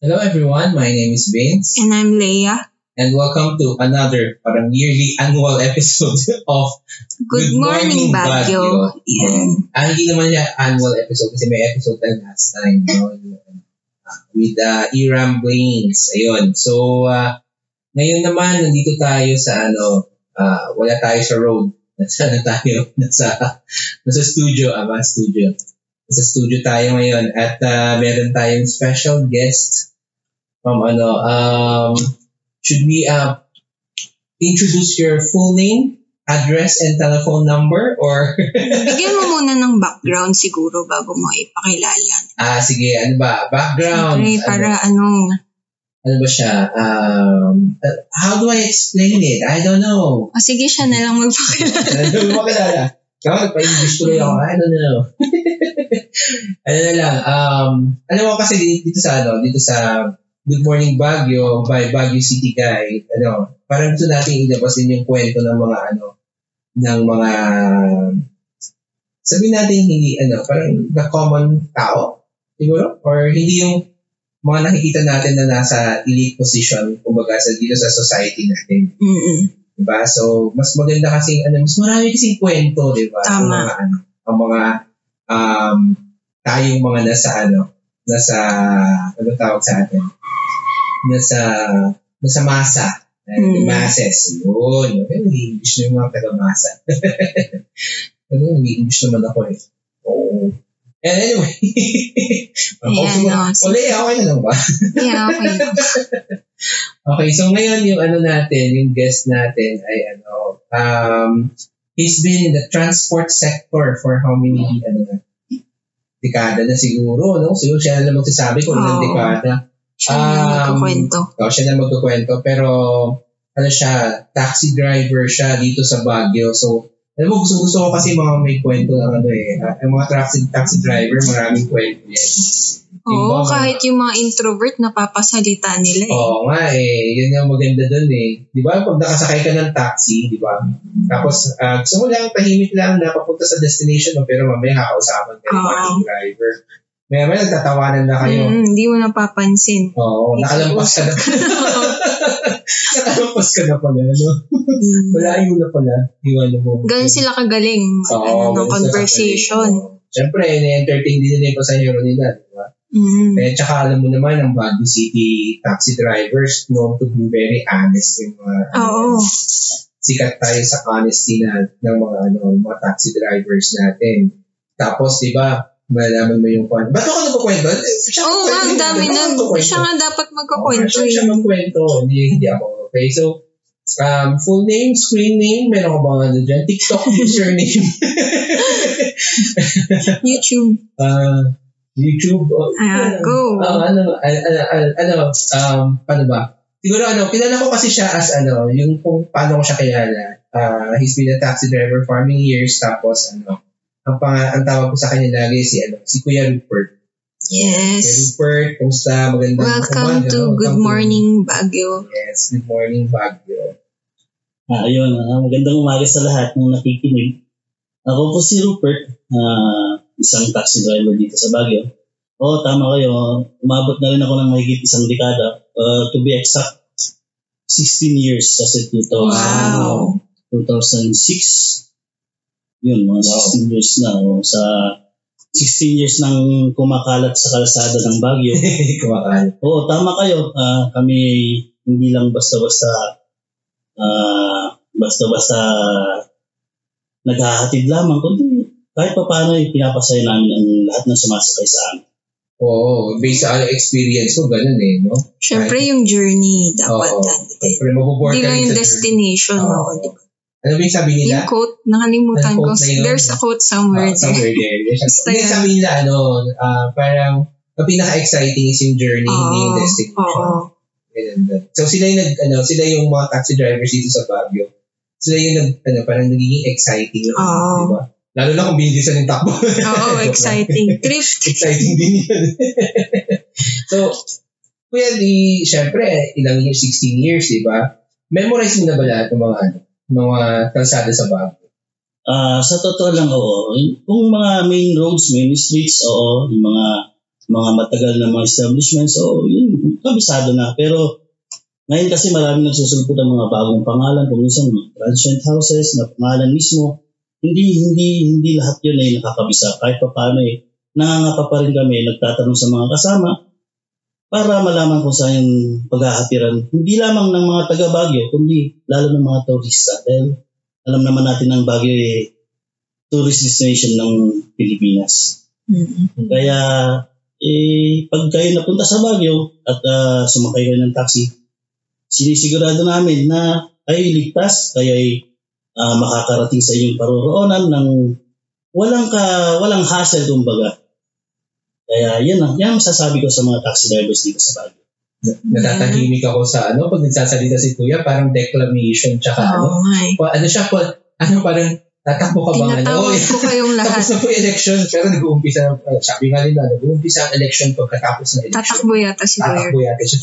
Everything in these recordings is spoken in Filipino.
Hello everyone, my name is Vince And I'm Leia. and welcome to another parang yearly annual episode of Good, morning, Baguio. Yan. Ah, hindi naman siya annual episode kasi may episode tayo last time no? Ah, with uh, Iram Blaines. Ayun. So, uh, ngayon naman, nandito tayo sa ano, ah, wala tayo sa road. Nasa ano tayo? Nasa, nasa studio, ama studio. Nasa studio tayo ngayon at uh, meron tayong special guest from ano, um, should we uh, introduce your full name, address, and telephone number or Bigyan mo muna ng background siguro bago mo ipakilala. Ah, sige, ano ba? Background. Siyempre, para ano, Ano, ano ba siya? Um, uh, how do I explain it? I don't know. o sige siya na lang magpakilala. Ano Kaya nagpa-English tuloy ako. I don't know. ano na lang. Um, alam mo kasi dito sa ano, dito sa Good Morning Baguio by Baguio City Guy, ano, parang gusto natin ilabasin yung kwento ng mga ano, ng mga sabihin natin hindi ano, parang the common tao, siguro, or hindi yung mga nakikita natin na nasa elite position, kumbaga sa dito sa society natin. Mm-mm. Diba? So, mas maganda kasi, ano, mas marami kasi kwento, diba? Ang Tama. mga, ano, ang mga, um, tayong mga nasa, ano, nasa, ano tawag sa atin? Nasa, nasa masa. Mm. Masses. Yun. Okay, English na yung mga taga-masa. ano, English naman ako eh. Oo. And anyway. Ayan, oh, sige. Uli, okay na lang ba? Yeah, okay. Okay, so ngayon yung ano natin, yung guest natin ay ano, um, he's been in the transport sector for how many, ano na, dekada na siguro, no? Siguro siya na magsasabi kung ilang Oo. dekada. Siya na Um, magkukwento. O, siya na magkukwento. Pero, ano siya, taxi driver siya dito sa Baguio. So, alam mo, gusto, gusto ko kasi mga may kwento ng ano eh. Ah, Yung mga taxi, taxi driver, maraming kwento yan. Oo, Iba, kahit yung mga introvert, napapasalita nila eh. Oo nga eh. Yun yung maganda dun eh. Di ba? Pag nakasakay ka ng taxi, di ba? Tapos, ah, gusto mo lang, tahimik lang na papunta sa destination mo, pero mamaya kakausapan ka ng parking driver. Maya maya nagtatawanan na kayo. Mm, hindi mo napapansin. Oo, nakalampas ka na. nakalampas ka na pala, no? Mm. Malayo na pala. Yung ano mo. Ganun sila kagaling. Oo, ano, ng conversation. Siyempre, na-entertain din nila yung pasahero nila, di ba? Mm. Eh, tsaka alam mo naman, ang Baguio City taxi drivers known to be very honest yung mga Oo. sikat tayo sa honesty na ng mga ano mga taxi drivers natin. Tapos, di ba, malaman mo yung kwan. Ba't ako nagkukwento? Siya Oo, magkukwento ang dami na. Siya nga dapat Oo, magkakwento siya, siya eh. magkwento. Hindi, hindi ako. Okay, so, um, full name, screen name, meron ka bang ano dyan? TikTok username. YouTube. uh, YouTube. Oh, Ah, go. Oh, ano, ano, ano, ano, um, paano ba? Siguro ano, kilala ko kasi siya as ano, yung kung paano ko siya kilala. Uh, he's been a taxi driver for many years, tapos ano, ang, pang, ang tawag ko sa kanya lagi si, ano, si Kuya Rupert. Kuya Yes. Rupert, kumusta? Magandang Welcome umaga. to Welcome Good to- Morning Baguio. Yes, good morning, Baguio. Ah, ayun, ah, magandang umaga sa lahat ng nakikinig. Ako po si Rupert, ah, isang taxi driver dito sa Baguio. Oo, tama kayo. Umabot na rin ako ng mahigit isang dekada. Ah, to be exact, 16 years kasi 2000, Wow. 2006. Yun, mga Wow. 16 years na. oh, sa 16 years nang kumakalat sa kalsada ng Baguio. Kumakain. Oo, tama kayo. Ah, kami hindi lang basta-basta ah, basta-basta naghahatid lamang, kundi kahit pa paano pinapasaya namin ang lahat ng sumasakay sa amin. Oo, based sa experience ko, ganun eh, no? Siyempre yung journey dapat Oo. natin. Mabubore Hindi lang yung destination. Oo. no? Di ba? Ano ba yung sabi nila? Yung quote, nakalimutan ko. na. There's a quote somewhere Ah, there. somewhere there. Basta yun. sabi nila, ano, ah, parang, ang pinaka-exciting is yung journey, hindi yung destination. Din. So, sila yung, nag, ano, sila yung mga taxi drivers dito sa Baguio. Sila yung, nag, ano, parang nagiging exciting. Oo. Di ba? Lalo na kung bilisan yung takbo. Oo, exciting. Thrift. exciting din yun. so, kuya, di, syempre, ilang years, 16 years, di ba? Memorize mo na ba lahat ng mga, ano, mga kalsada sa Baguio? Ah, sa totoo lang, oo. Kung mga main roads, main streets, oo. Yung mga mga matagal na mga establishments. So, yun, kabisado na. Pero ngayon kasi marami nagsusulpot ng mga bagong pangalan, kung minsan mga transient houses na pangalan mismo. Hindi hindi hindi lahat yun ay nakakabisa. Kahit pa paano eh, nangangapa pa rin kami, nagtatanong sa mga kasama para malaman kung saan yung paghahatiran. Hindi lamang ng mga taga Baguio, kundi lalo ng mga turista. Dahil alam naman natin ang Baguio ay tourist destination ng Pilipinas. Mm-mm. Kaya, eh, pag kayo napunta sa Baguio at ah, sumakay kayo ng taxi, sinisigurado namin na kayo ligtas, kayo ay ah, makakarating sa inyong paroroonan ng walang ka, walang hassle kumbaga. Kaya yan ang, yan ang masasabi ko sa mga taxi drivers dito sa Baguio. Natatahimik ako sa ano, pag nagsasalita si Kuya, parang declamation, tsaka ano, Oo nga eh. pa- ano siya, pa, ano parang tatakbo ka ba? Ano, Tinatawag ko kayong lahat. tapos na po yung election, pero nag-uumpisa, uh, sabi nga nila, nag-uumpisa ang election pagkatapos ng election. Tatakbo yata si Lawyer. Tatakbo yata siya.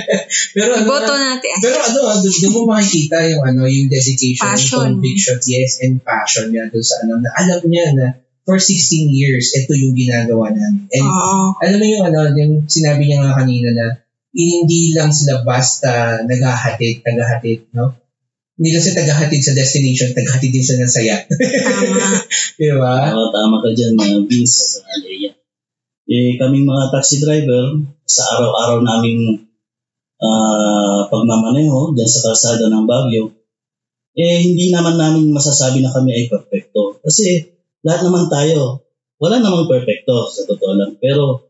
pero ano, Boto natin. pero ano, ah, doon mo makikita yung ano, yung dedication, Passion. conviction, yes, and passion niya doon sa ano, na alam niya na for 16 years, ito yung ginagawa namin. And Oo. alam mo yung ano, yung sinabi niya nga kanina na hindi lang sila basta naghahatid, tagahatid, no? Hindi lang sila tagahatid sa destination, tagahatid din sila ng saya. Tama. Di ba? Oo, tama ka dyan, uh, Vince. Eh, kaming mga taxi driver, sa araw-araw naming ah, pagmamaneho dyan sa kalsada ng Baguio, eh, hindi naman namin masasabi na kami ay perfecto. Kasi lahat naman tayo, wala namang perfecto sa totoo lang. Pero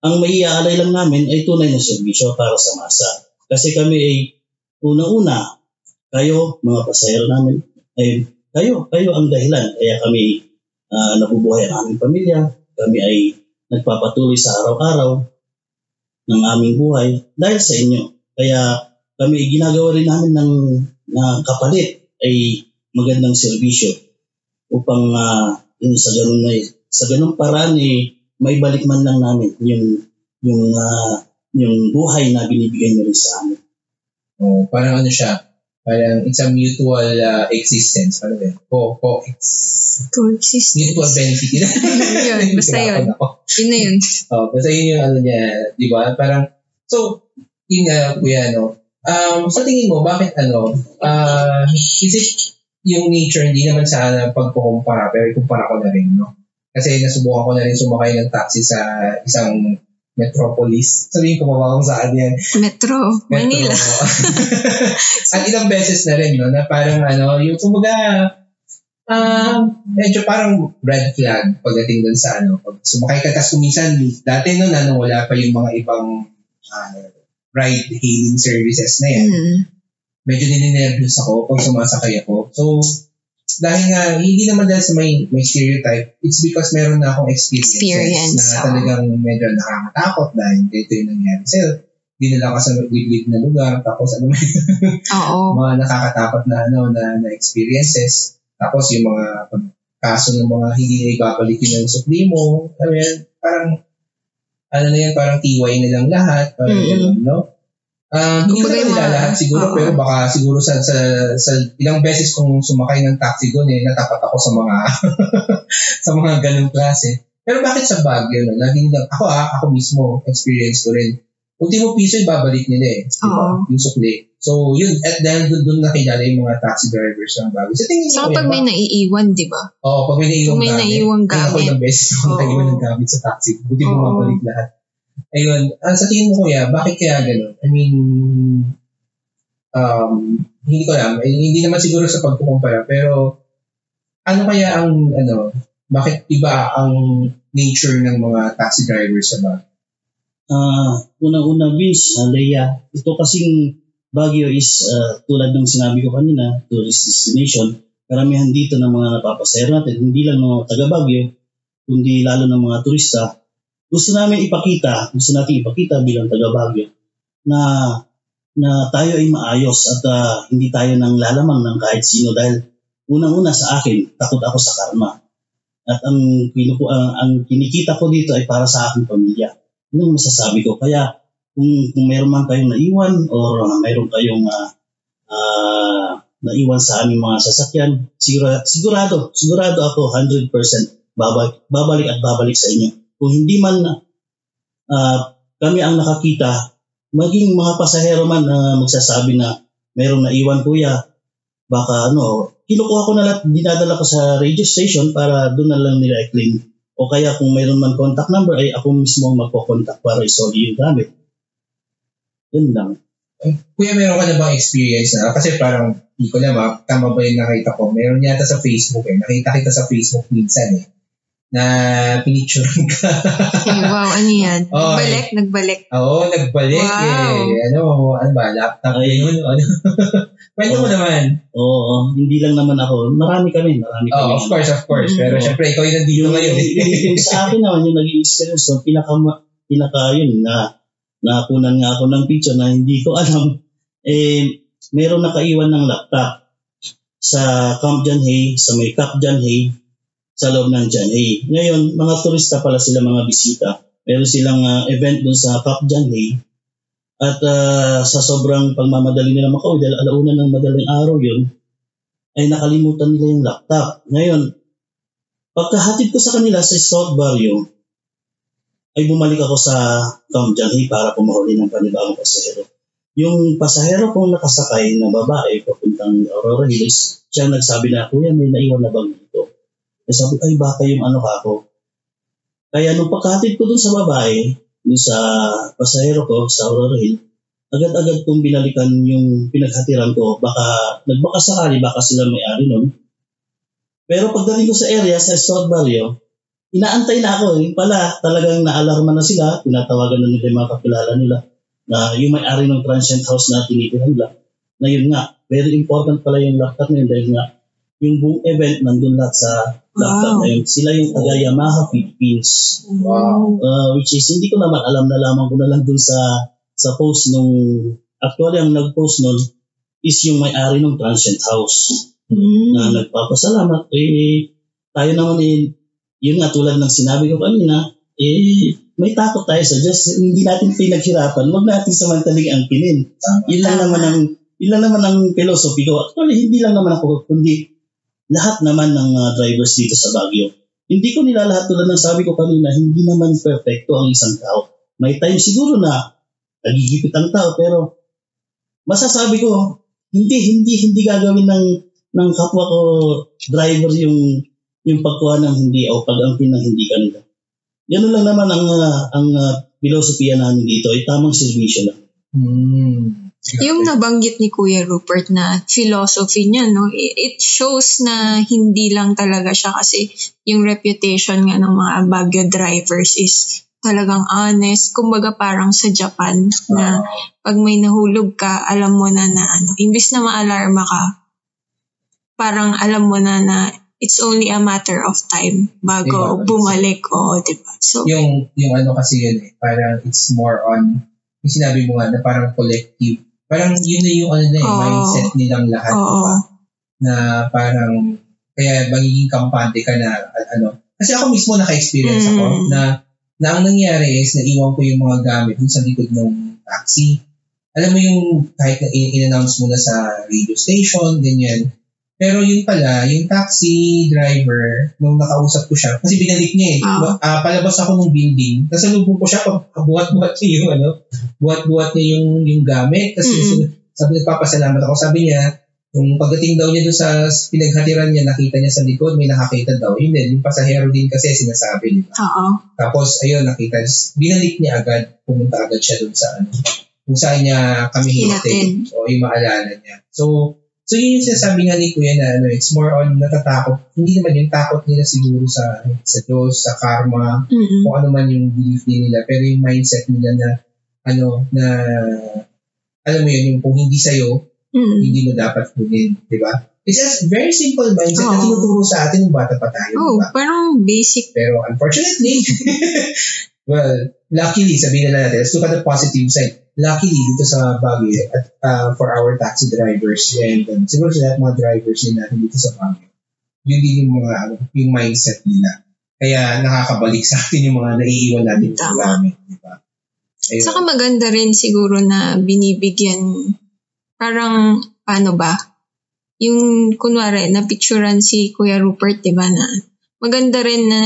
ang maiaalay lang namin ay tunay na serbisyo para sa masa. Kasi kami ay una-una, kayo, mga pasahero namin, ay kayo, kayo ang dahilan. Kaya kami ah, nabubuhay ang aming pamilya, kami ay nagpapatuloy sa araw-araw ng aming buhay dahil sa inyo. Kaya kami ginagawa rin namin ng na kapalit ay magandang serbisyo upang ah, yun sa ganun na sa ganung paraan eh, may balik man lang namin yung yung ah, yung buhay na binibigay niyo rin sa amin. Oh, parang ano siya, parang it's a mutual uh, existence. Ano ba yun? Co, co, ex, Coexist. mutual benefit. Yun, basta yun. Ako. Yun na yun. Oh, basta yun yung ano niya, di ba? Parang, so, yun nga, kuya, no? Um, sa tingin mo, bakit ano, uh, is it yung nature, hindi naman sana pagkukumpara, pero ikumpara ko na rin, no? Kasi nasubukan ko na rin sumakay ng taxi sa isang metropolis. Sabihin ko pa ba kung saan yan? Metro. Manila. Metro. At ilang beses na rin, no, na parang ano, yung kumbaga, ah, medyo parang red flag pagdating dun sa ano, pag sumakay ka, tapos kuminsan, dati no, ano, wala pa yung mga ibang ah, ride hailing services na yan. Mm. Medyo nininervous ako pag sumasakay ako. So, dahil nga, hindi naman dahil sa may, may stereotype, it's because meron na akong experiences Experience, na oo. talagang medyo nakakatakot dahil dito yung nangyari sa'yo. Dinala ka sa liblib na lugar, tapos ano Oo. mga nakakatakot na ano na, na experiences. Tapos yung mga kaso ng mga hindi na ibabalik yun ng supli mo. Mo yan, parang ano na yan, parang tiway na lang lahat. Parang Mm. gano'n, no? Um, hindi Kumbaga yung mga- lahat siguro, oo. pero baka siguro sa, sa, sa ilang beses kong sumakay ng taxi doon, eh, natapat ako sa mga sa mga ganong klase. Pero bakit sa Baguio? No? Laging lang, ako ah, ako mismo, experience ko rin. Ultimo piso, ibabalik nila eh. Di ba? Oo. Yung sukli. So, yun. At dahil doon, doon nakilala yung mga taxi drivers ng Baguio. Sa tingin Saka niyo, pag may ba- naiiwan, di ba? Oo, pag may may gamit. naiiwang Ay, ako gamit. ilang beses ako Oo. naiwan ng gamit sa taxi. Buti bumabalik lahat. Ayun. Ah, sa tingin mo kuya, bakit kaya gano'n? I mean, um, hindi ko alam. Eh, hindi naman siguro sa pagkukumpara, pero ano kaya ang, ano, bakit iba ang nature ng mga taxi drivers sa Baguio? Ah, unang-una Vince, uh, Leia, ito kasing Baguio is ah, tulad ng sinabi ko kanina, tourist destination. Karamihan dito ng mga napapasayar natin, hindi lang mga taga Baguio, kundi lalo ng mga turista. Gusto namin ipakita, gusto natin ipakita bilang taga Baguio na na tayo ay maayos at ah, hindi tayo nang lalamang ng kahit sino dahil unang-una sa akin, takot ako sa karma. At ang, pinupu- ang, ang kinikita ko dito ay para sa aking pamilya. Yun ang masasabi ko. Kaya kung, kung meron man kayong naiwan or uh, mayroon kayong ah, ah, naiwan sa aming mga sasakyan, sigurado, sigurado, sigurado ako 100% babalik, babalik at babalik sa inyo. Kung hindi man ah, kami ang nakakita, maging mga pasahero man na magsasabi na mayroong naiwan kuya, baka ano, kinukuha ko na lahat, dinadala ko sa radio station para doon na lang nila i-claim. O kaya kung mayroon man contact number, ay ako mismo ang magpo-contact para isoli yung gamit. Yun lang. Kuya, meron ka na bang experience na? Kasi parang, hindi ko alam, ah, tama ba yung nakita ko? Meron yata sa Facebook eh. Nakita kita sa Facebook minsan eh. Na pinicturean ka. Ay, wow, ano yan? Oh, Nagbalik, nagbalik. Oo, nagbalik Wow. eh. Ano, ano ba? Laptop Ay. yun? Ano? Kwento mo Oo. naman. Oo, hindi lang naman ako. Marami kami, marami kami. Oh, of course, of course. Mm. Pero syempre, ikaw yung nandito yung, ngayon. eh. yung, yung sa akin naman, yung naging experience ko, pinaka, pinaka yun na nakunan nga ako ng picture na hindi ko alam, eh, meron nakaiwan ng laptop sa Camp John Hay, sa may Cap John Hay, sa loob ng John Hay. Ngayon, mga turista pala sila, mga bisita. Meron silang ah, event dun sa Cap John Hay. At ah, sa sobrang pagmamadali nila makauwi, dahil alauna ng madaling araw yun, ay nakalimutan nila yung laptop. Ngayon, pagkahatid ko sa kanila sa South Barrio, ay bumalik ako sa Tom Janhi para pumahuli ng panibagong pasahero. Yung pasahero kong nakasakay na babae papuntang Aurora Hills, siya nagsabi na, Kuya, may naiwan na bang dito? Eh sabi, ay baka yung ano ka ako. Kaya nung pagkahatid ko dun sa babae, dun sa pasahero ko sa Aurora Hill, agad-agad kong binalikan yung pinaghatiran ko. Baka, nagbaka sakali, baka sila may-ari nun. Pero pagdating ko sa area, sa South Barrio, inaantay na ako. Yung pala, talagang naalarma na sila. Tinatawagan na nila yung mga kakilala nila na yung may-ari ng transient house na tinitira nila. Na yun nga, very important pala yung laptop na yun dahil nga yung buong event nandun lahat sa laptop Wow. na yun. Sila yung taga Yamaha Philippines. Wow. Uh, which is, hindi ko naman alam na lamang ko na lang dun sa sa post nung, actually ang nag-post nun is yung may-ari ng transient house na Mm. nagpapasalamat. Eh, tayo naman eh, yun nga tulad ng sinabi ko kanina, eh, may takot tayo sa Diyos. Hindi natin pinaghirapan. Huwag natin samantaling angkinin. Yun lang naman ang yun lang naman ang philosophy ko. Actually, hindi lang naman ako, kundi lahat naman ng uh, drivers dito sa Baguio. Hindi ko nila lahat tulad ng sabi ko kanina, hindi naman perfecto ang isang tao. May time siguro na nagigipit ang tao, pero masasabi ko, hindi, hindi, hindi gagawin ng, ng kapwa ko driver yung, yung pagkuha ng hindi o pag-angkin ng hindi kanila. Ganun lang naman ang, uh, ang uh, filosofiya namin dito, ay tamang servisyo lang. Hmm. Yung nabanggit ni Kuya Rupert na philosophy niya, no, it shows na hindi lang talaga siya kasi yung reputation nga ng mga Baguio drivers is talagang honest. Kumbaga parang sa Japan na pag may nahulog ka, alam mo na na ano, imbis na maalarma ka, parang alam mo na na it's only a matter of time bago Diba? bumalik. Oo, diba? So, yung yung ano kasi yun eh, parang it's more on yung sinabi mo nga na parang collective. Parang yun na yung ano na eh, Oo. mindset nilang lahat. oo. diba? Na parang kaya magiging kampante ka na ano. Kasi ako mismo naka-experience ako Mm. na na ang nangyari is naiwan ko yung mga gamit dun sa likod ng taxi. Alam mo yung kahit na in- in-announce mo na sa radio station, ganyan. Pero yun pala, yung taxi driver, nung nakausap ko siya, kasi binalik niya eh. Ah. Ah, palabas ako ng building, kasalubong ko siya, buhat-buhat niya yung ano, buhat-buhat niya yung, yung gamit. Kasi Mm-mm. sabi nagpapasalamat ako. Sabi niya, yung pagdating daw niya doon sa pinaghatiran niya, nakita niya sa likod, may nakakita daw. Yun din, yung pasahero din kasi sinasabi niya. Oo. Tapos, ayun, nakita, binalik niya agad, pumunta agad siya doon sa ano, kung saan niya kami hinatid. O yung maalala niya. So, so yun yung sinasabi nga ni Kuya na ano, it's more on natatakot. Hindi naman yung takot nila siguro sa sa Diyos, sa karma, Mm-mm. kung ano man yung belief din nila. Pero yung mindset nila na, ano, na, alam mo yun, yung kung hindi sa'yo, Mm-mm. hindi mo dapat kunin, di ba? It's a very simple mindset na Oo. tinuturo sa atin nung bata pa tayo, Oh, di ba? parang basic. Pero unfortunately, well, luckily, sabihin na natin, let's look at the positive side. Luckily, dito sa Baguio, at, uh, for our taxi drivers, and um, siguro sa lahat mga drivers din natin dito sa Baguio, yun din yung mga, ano, yung mindset nila. Kaya nakakabalik sa atin yung mga naiiwan natin ng gamit, di ba? Ayun. Saka maganda rin siguro na binibigyan, parang, paano ba? Yung, kunwari, napicturan si Kuya Rupert, di ba, na maganda rin na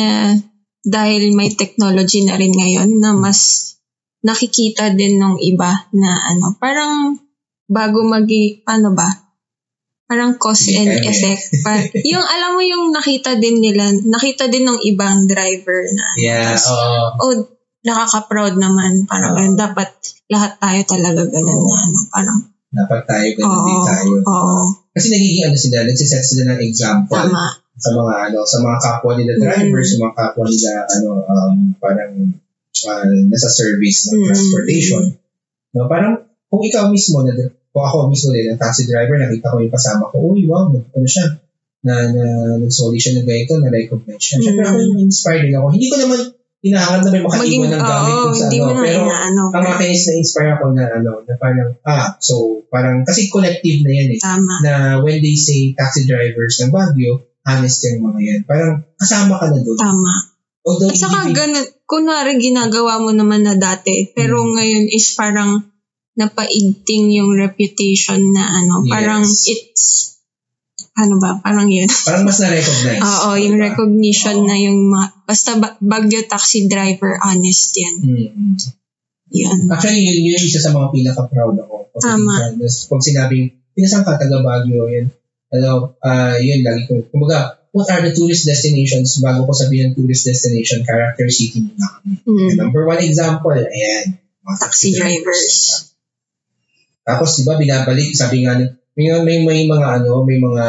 dahil may technology na rin ngayon na mas nakikita din ng iba na ano, parang bago magi ano ba, parang cause and effect. Pa, yung alam mo yung nakita din nila, nakita din ng ibang driver na Yeah, oo. oh, nakaka-proud naman. Parang ganun. dapat lahat tayo talaga ganun na ano, parang dapat tayo, ganun din Oo, tayo. oo. Kasi nagiging ano sila, nagsiset sila ng example tama. Sa mga ano, sa mga kapwa nila Mm. drivers, sa mga kapwa nila ano, um, parang uh, nasa service ng Mm. transportation. No, parang kung ikaw mismo, na, kung ako mismo din, ang taxi driver, nakita ko yung kasama ko, uy, wow, ano siya, na, na nagsoli siya ng ganito, na-recognize siya. Siyempre Mm. ako yung inspired din ako. Hindi ko naman hinahangat na may makaiwan ng gamit kung sa hindi ano. mo na Pero inaano. ang akin is na-inspire ako na ano, na parang, ah, so parang, kasi collective na yan eh Tama. na when they say taxi drivers ng Baguio, honest yung mga yan. Parang kasama ka na doon. Tama. Although, At saka ganun, kunwari ginagawa mo naman na dati, pero Mm. ngayon is parang napaigting yung reputation na ano, Yes. parang it's, ano ba, parang yun. parang mas na-recognize. Oo, yung Diba? recognition Oo. na yung mga, basta ba- Baguio taxi driver, honest yan. Mm-mm. Yan. Actually, yun, yun yung isa sa mga pinaka-proud ako. Tama. Pag sinabing, pinasang ka taga Baguio, yun, ano, ah yun, lagi ko, kumbaga, what are the tourist destinations bago ko sabihin tourist destination, character city kami. Mm. Number one example, ayan, mga Taxi drivers. Tapos, di ba, binabalik, sabi nga, may, may, may mga ano, may mga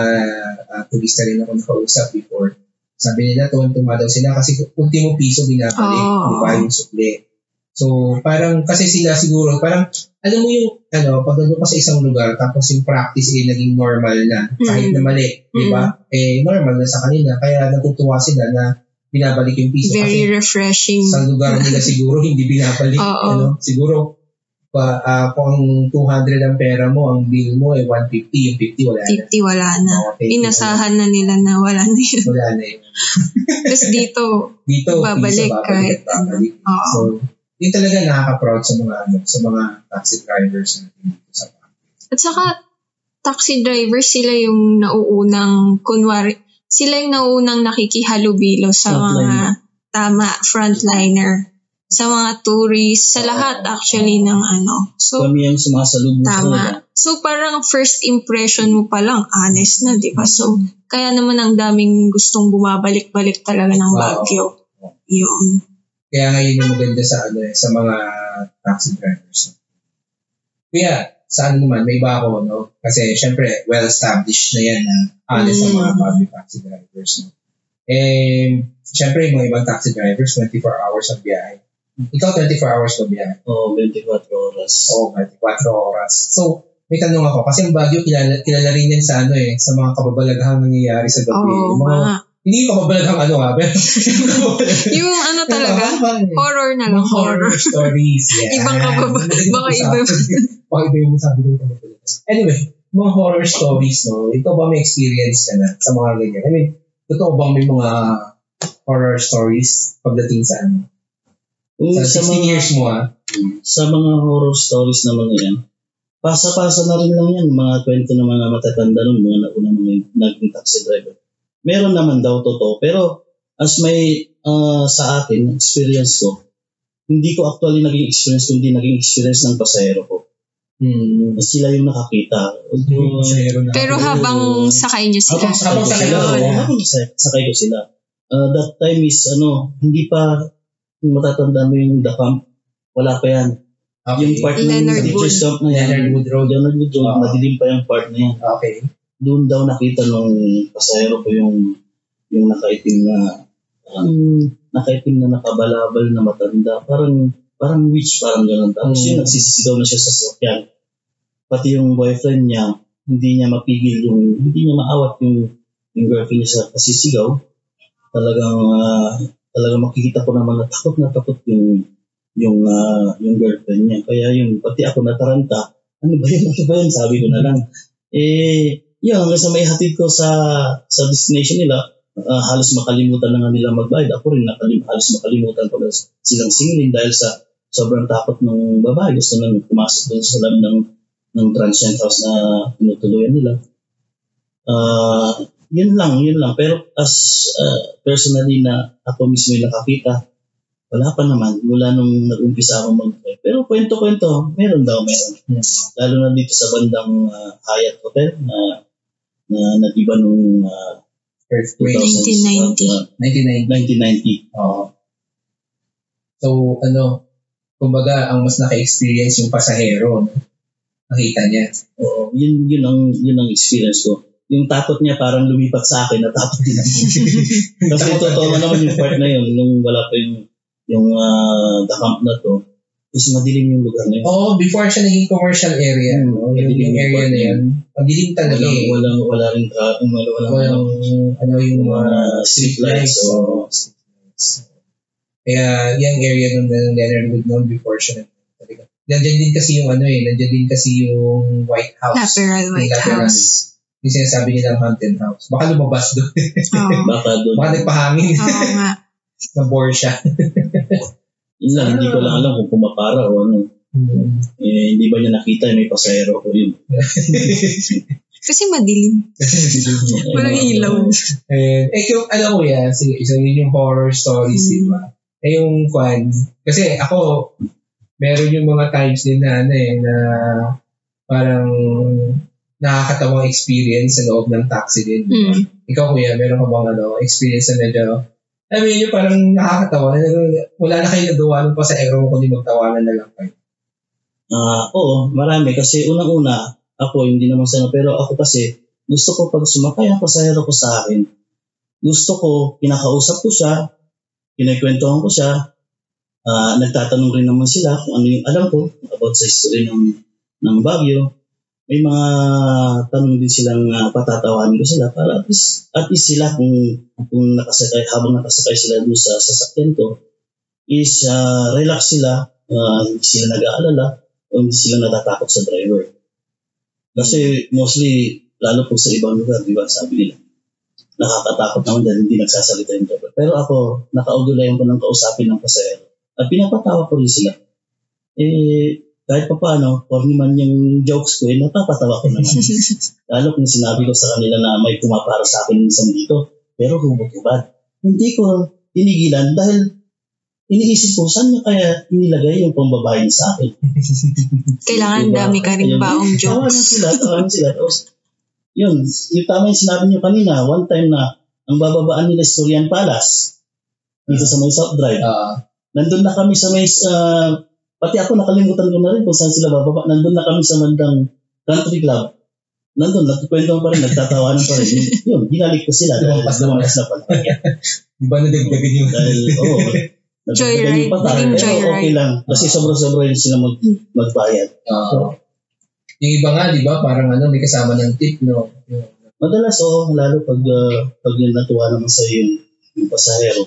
uh, turista rin ako nakausap before. Sabi nila, tuwan-tuwa daw sila kasi ultimo piso binabalik, Oo. di ba, yung sukli. So, parang, kasi sila siguro, parang, alam mo yung, ano, pag ka sa isang lugar, tapos yung practice ay naging normal na, kahit Mm. na mali, di ba? Eh, normal na sa kanila. Kaya natutuwa sila na binabalik yung piso. Very kasi refreshing. sa lugar nila siguro hindi binabalik. Ano? Siguro pa, ah, kung ang 200 ang pera mo, ang bill mo ay 150, yung 50 wala na. 50 wala na. Okay, Inasahan na nila na wala na yun. Wala na yun. Tapos dito, Dito, Babalik piso, kahit babalik, babalik. oo. So, yun talaga nakaka-proud sa mga ano, sa mga taxi drivers natin dito sa Baguio. At saka, taxi drivers, sila yung nauunang, kunwari, sila yung nauunang nakikihalubilo sa Frontliner. mga, tama, frontliner. Sa mga tourists, sa lahat actually ng ano. So, Kami ang sumasalubong tama. So, parang first impression mo pa lang, honest na, di ba? So, kaya naman ang daming gustong bumabalik-balik talaga ng. Baguio. Yun. Kaya nga yun yung maganda sa ano eh, sa mga taxi drivers. Kaya, sa ano naman, may iba ako, no? Kasi, syempre, well-established na yan na honest ang mga Mm. public taxi drivers. No? And, syempre, yung mga ibang taxi drivers, 24 hours ang biyahe. Ikaw, 24 hours ba biyahe? Oo, 24 oras. Oo, 24 oras. So, may tanong ako, kasi ang Baguio, kilala, kilala rin yan sa ano eh, sa mga kababalaghan nangyayari sa gabi. Oo, yung mga, nga. hindi yung kababalaghang ano ha, pero yung kababalaghang- ano talaga, horror na lang, horror horror. stories. Yeah. Ibang kababa- baka iba- baka iba yung sabi ko. Anyway, mga horror stories, no? Ikaw ba may experience ka na sa mga ganyan? I mean, totoo bang may mga horror stories pagdating sa ano? Kung Sa sa 16 mga, years mo, ha? sa mga horror stories naman na yan, pasa-pasa na rin lang yan, mga kwento ng mga matatanda nun, mga naunang mga naging taxi driver. Meron naman daw totoo, pero as may ah, sa akin, experience ko, hindi ko actually naging experience, kundi naging experience ng pasahero ko. Hmm. Sila yung nakakita. Although, na. Pero habang sakay nyo sila. Habang sakay Habang sakay sila, habang sa- sakay ko sila. Uh, that time is, ano, hindi pa, matatanda mo yung The Camp, wala pa yan. Okay. Yung part ng Leonard teacher's camp na yan, Leonard Wood Road. Leonard Wood Road, Oo. madilim pa yung part na yan. Okay. Doon daw nakita nung pasahero ko yung yung nakaitim na parang nakaitim na nakabalabal na matanda. Parang parang witch, parang gano'n. Tapos Mm. yun, nagsisisigaw na siya sa sasakyan. Pati yung boyfriend niya, hindi niya mapigil yung, hindi niya maawat yung, yung girlfriend niya sa kasisigaw. Talagang, ah, talagang makikita ko naman na takot na takot yung, yung, ah, yung girlfriend niya. Kaya yun, pati ako nataranta, ano ba yun, ano ba yun, sabi ko na lang. Eh, yun, hanggang sa may hatid ko sa, sa destination nila, ah, halos makalimutan na nga nila magbayad. Ako rin nakalim, halos makalimutan ko na silang singilin dahil sa sobrang takot ng babae. Gusto nang pumasok doon sa loob ng, ng transient house na tinutuluyan nila. Ah, yun lang, yun lang. Pero as uh, personally na ako mismo yung nakakita, wala pa naman mula nung nag-umpisa ako mag Pero kwento-kwento, meron daw, meron. Yes. Lalo na dito sa bandang uh, Hyatt Hotel na na nag-iba nung uh, Earthquake. 2000s, 1990. uh, 1990. 1990. Oo. So, ano, kumbaga, ang mas naka-experience yung pasahero, nakita niya. Oo, yun, yun, ang, yun ang experience ko. Yung takot niya parang lumipat sa akin, natakot din ako. Kasi totoo naman yung part na yun, nung wala pa yung, yung uh, the camp na to, is madilim yung lugar na yun. Oo, before siya naging commercial area, Hmm, no? yung, yung yung area na yun, madilim talaga Walang, eh. walang, wala rin traffic, wala, wala, Walang, ano yung yung mga street lights. oo. Kaya, yung area nung ng Leonard Wood noon before siya nag. Nandiyan din kasi yung ano eh, nandiyan din kasi yung White House. Lateral White lateral. House. Yung sinasabi nilang haunted house. Baka lumabas doon. Oo. Baka doon. Baka nagpahangin. Oo nga. Na-bore siya. Yun lang, hindi ko lang alam kung pumapara o ano. Eh, hindi ba niya nakita may pasahero ko yun. Kasi madilim. Walang ilaw. Eh, eh kung alam mo yan, sige, so yun yung horror stories, Mm. di ba? Eh yung kwan, kasi ako, meron yung mga times din na ano eh, na parang nakakatawang experience sa loob ng taxi din. Mm. Ikaw kuya, meron ka bang ano, experience na medyo, I mean, yung parang nakakatawa, wala na kayo nagawa nung pa sa aero kundi magtawanan na lang kayo. Ah, oo, marami. Kasi unang-una, ako hindi naman sana, pero ako kasi, gusto ko pag sumakay ang pasahero ko sa akin, gusto ko, kinakausap ko siya, kinakwentuhan ko siya, ah, nagtatanong rin naman sila kung ano yung alam ko about sa history ng, ng Baguio. May mga tanong din silang uh, patatawanin ko sila para at least, at least sila kung, kung nakasakay, habang nakasakay sila doon sa sasakyan ko, is ah, relax sila, ah, hindi sila nag-aalala, o hindi sila natatakot sa driver. Kasi mostly, lalo po sa ibang lugar, di ba, sabi nila, nakakatakot naman dahil hindi nagsasalita yung driver. Pero ako, nakaugulayan ko ng kausapin ng pasahero. At pinapatawa ko rin sila. Eh, kahit pa paano, corny man yung jokes ko, eh, napapatawa ko naman. Lalo kung sinabi ko sa kanila na may pumapara sa akin minsan dito, pero hubot-hubad. Hindi ko tinigilan dahil iniisip ko, saan niya kaya inilagay yung pambabae sa akin? Kailangan Diba? dami ka rin baong Tawanan jokes. sila, tawanan sila. Tapos, yun, yung tama yung sinabi niyo kanina, one time na, ang bababaan nila sa Sorian Palace, dito sa may South Drive. Ah, Nandun na kami sa may, ah, pati ako nakalimutan ko na rin kung saan sila bababa. Nandun na kami sa mandang country club. Nandun, nagkikwento pa rin, nagtatawanan pa rin. Yun, ginalik ko sila. Lumabas na lumabas na pala. di ba nadagdagan yung Dahil, oo. Oh, Joyride, naging Pero okay joyride. lang. Kasi sobra-sobra yun sila mag, magbayad. Ah. yung iba nga, di ba, parang ano, may kasama ng tip, no? Madalas, oo, lalo pag, uh, pag yung natuwa naman sa yung, yung pasahero,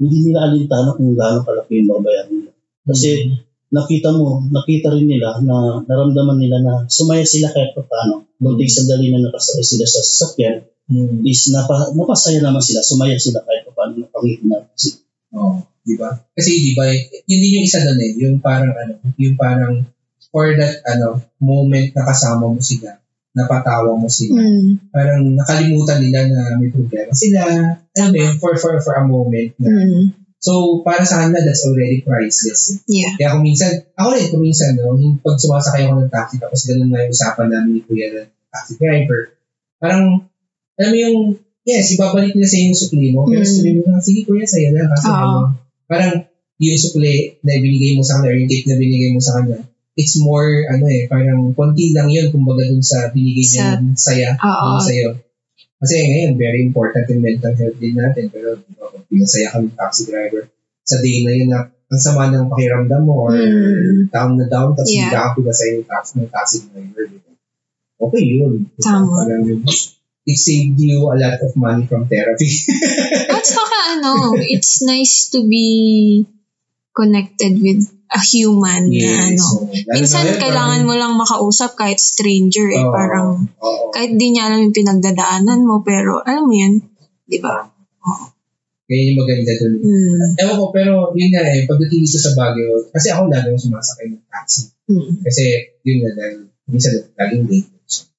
hindi nila alintana kung gaano kalaki yung babayaran nila. Kasi nakita mo, nakita rin nila na naramdaman nila na sumaya sila kahit pa paano. Kunting sandali na nakasakay sila sa sasakyan, Hmm. is napa, napasaya naman sila, sumaya sila kahit pa paano napangiti na. Si- Oo, di ba? Kasi di ba, yun din yung isa doon eh, yung parang ano, yung parang for that ano, moment na kasama mo sila, napatawa mo sila. Mm. Parang nakalimutan nila na may problema sila. Alam mo yun, for, for, for a moment. Na. Mm. So, para sa kanila, that's already priceless. Eh. Yeah. Kaya kung minsan, ako rin kung minsan, no, pag sumasakay ako ng taxi, tapos ganun nga yung usapan namin ni Kuya ng taxi driver, parang, alam mo yung, yes, ibabalik nila sa yung sukli mo, pero Mm. sabihin mo lang, sige Kuya, sa'yo na. Kasi Oo. ano, parang yung sukli na binigay mo sa kanya, or yung tip na binigay mo sa kanya, it's more, ano eh, parang konti lang yun, kumbaga dun sa binigay Sa- niya saya Oo. sa'yo. Kasi ngayon, very important yung mental health din natin. Pero pinasaya kami taxi driver, sa day na yun na ang sama ng pakiramdam mo or Mm. down na down, tapos Yeah. hindi ka pinasaya yung taxi ng taxi driver. Di ba? Okay yun. Tama. It saved you a lot of money from therapy. At saka ano, it's nice to be connected with a human na ano. So, lalo Minsan na kailangan mo lang makausap kahit stranger eh. Oo. Parang Oo. kahit di niya alam yung pinagdadaanan mo pero alam mo yun, di ba? Kaya yung maganda dun. Mm. Ewan ko, pero yun nga eh, pagdating dito sa Baguio, kasi ako lalo sumasakay ng taxi. Mm. Kasi yun nga dahil minsan laging late.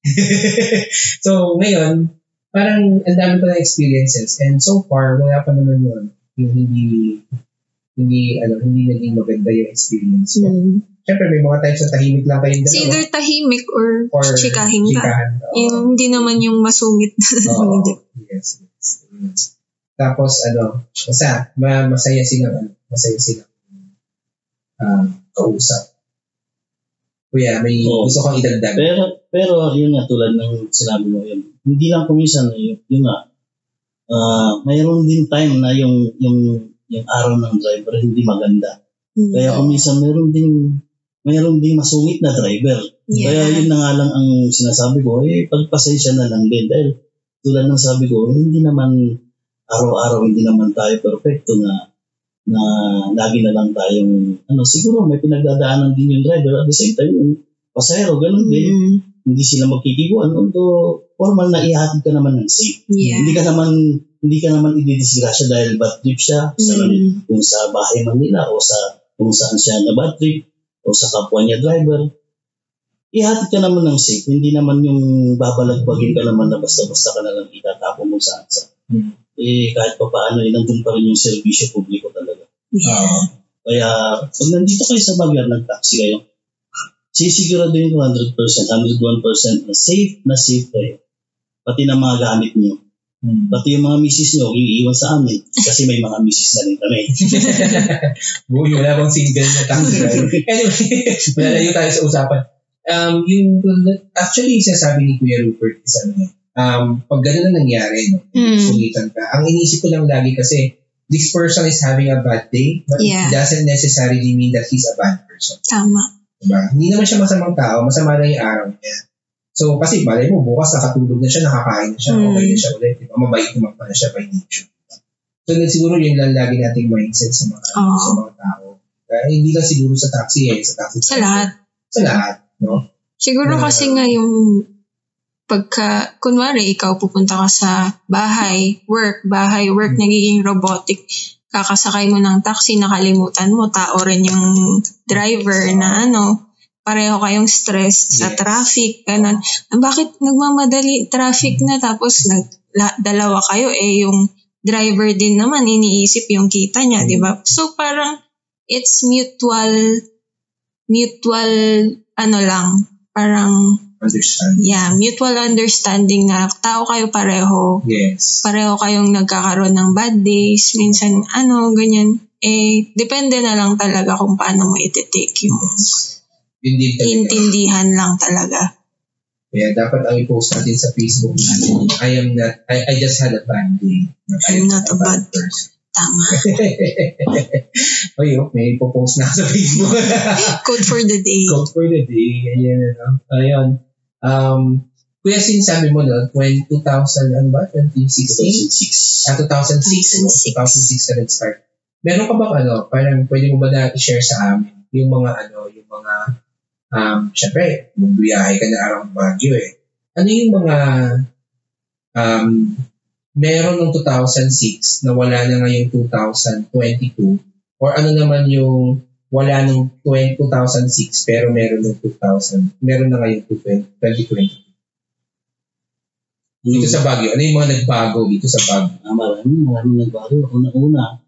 so ngayon, parang ang dami pa na experiences and so far wala pa naman yun yung hindi hindi ano hindi naging maganda yung experience ko. Mm. Syempre may mga times na tahimik lang kayong It's dalawa either tahimik or, or chikahin ka. chikahan. Yung hindi naman yung masungit. Oo. yes, yes. Mm. Tapos ano, basta ma masaya silang ano, masaya silang um, kausap. Kuya, may Oo. gusto kong idagdag. Pero, pero yun nga, tulad ng sinabi mo yun, hindi lang kumisan, yun, yun nga, ah mayroon din time na yung, yung, yung araw ng driver hindi maganda. Mm. Kaya kumisan mayroon din, mayroon din masungit na driver. Yeah. Kaya yun na nga lang ang sinasabi ko, eh, pagpasensya na lang din. Dahil tulad ng sabi ko, hindi naman araw-araw hindi naman tayo perfecto na na lagi na lang tayong ano siguro may pinagdadaanan din yung driver at the same time yung pasahero ganun din Mm. hindi sila magkikiguan although formal na ihatid ka naman ng safe Yeah. hindi ka naman hindi ka naman ididisgrasya dahil bad trip siya sa Mm. kung sa bahay man nila o sa kung saan siya na bad trip o sa kapwa niya driver ihatid ka naman ng safe hindi naman yung babalagbagin ka naman na basta-basta ka na lang itatapon mo saan sa Hmm. eh kahit pa paano eh, nandun pa rin yung serbisyo publiko talaga Yeah. kaya pag nandito kayo sa Baguio at nag-taxi kayo sisiguraduhin ko 100%, 101% na safe na safe kayo. Pati na mga gamit niyo. Hmm. Pati yung mga misis niyo, iiwan sa amin. Kasi may mga misis na rin kami. Uy, wala bang single na taxi driver. anyway, malalayo tayo sa usapan. Um, yung, actually, yung sinasabi ni Kuya Rupert is ano, um, pag gano'n na nangyari, no, Mm. sulitan ka, ang inisip ko lang lagi kasi, this person is having a bad day, but Yeah. it doesn't necessarily mean that he's a bad person. Tama. Diba? Hindi naman siya masamang tao, masama lang yung araw niya. So, kasi malay mo, bukas nakatulog na siya, nakakain na siya, Mm. okay na siya ulit. Diba? Mabait naman pala siya by nature. So, then siguro yun lang lagi nating mindset sa mga, Oo. sa mga tao. Kaya hindi lang siguro sa taxi eh, sa taxi. Sa lahat. Sa lahat, no? Siguro Yeah. kasi nga yung pagka, kunwari, ikaw pupunta ka sa bahay, work, bahay, work, nagiging robotic. Kakasakay mo ng taxi, nakalimutan mo, tao rin yung driver na ano, pareho kayong stressed sa Yes. traffic, ganun. Ah, Bakit nagmamadali traffic na tapos nag, la- dalawa kayo, eh yung driver din naman iniisip yung kita niya, di ba? So parang it's mutual, mutual, ano lang, parang Understand. Yeah, mutual understanding na tao kayo pareho. Yes. Pareho kayong nagkakaroon ng bad days, minsan ano, ganyan. Eh, depende na lang talaga kung paano mo iti-take yung Yun din talaga. intindihan lang talaga. Kaya dapat ang i-post natin sa Facebook natin, I am not, I, I just had a bad day. I I'm not a bad person. Tama. Oy, oh, may ipopost na sa Facebook. Code for the day. Code for the day. Ganyan, ano. Ayun. Um, Kuya, sinasabi mo no, when 2000, ano ba? 2016? 2006. Ah, 2006. no? 2006. 2006 ka nag-start. Meron ka ba ano, parang pwede mo ba na i-share sa amin yung mga ano, yung mga, um, syempre, magbiyahe ka na around Baguio eh. Ano yung mga, um, meron ng 2006 na wala na ngayong 2022 or ano naman yung wala nung 20, 2006 pero meron ng 2000 meron na ngayong 2020 dito sa Baguio ano yung mga nagbago dito sa Baguio Ah, marami, marami nagbago. Una-una,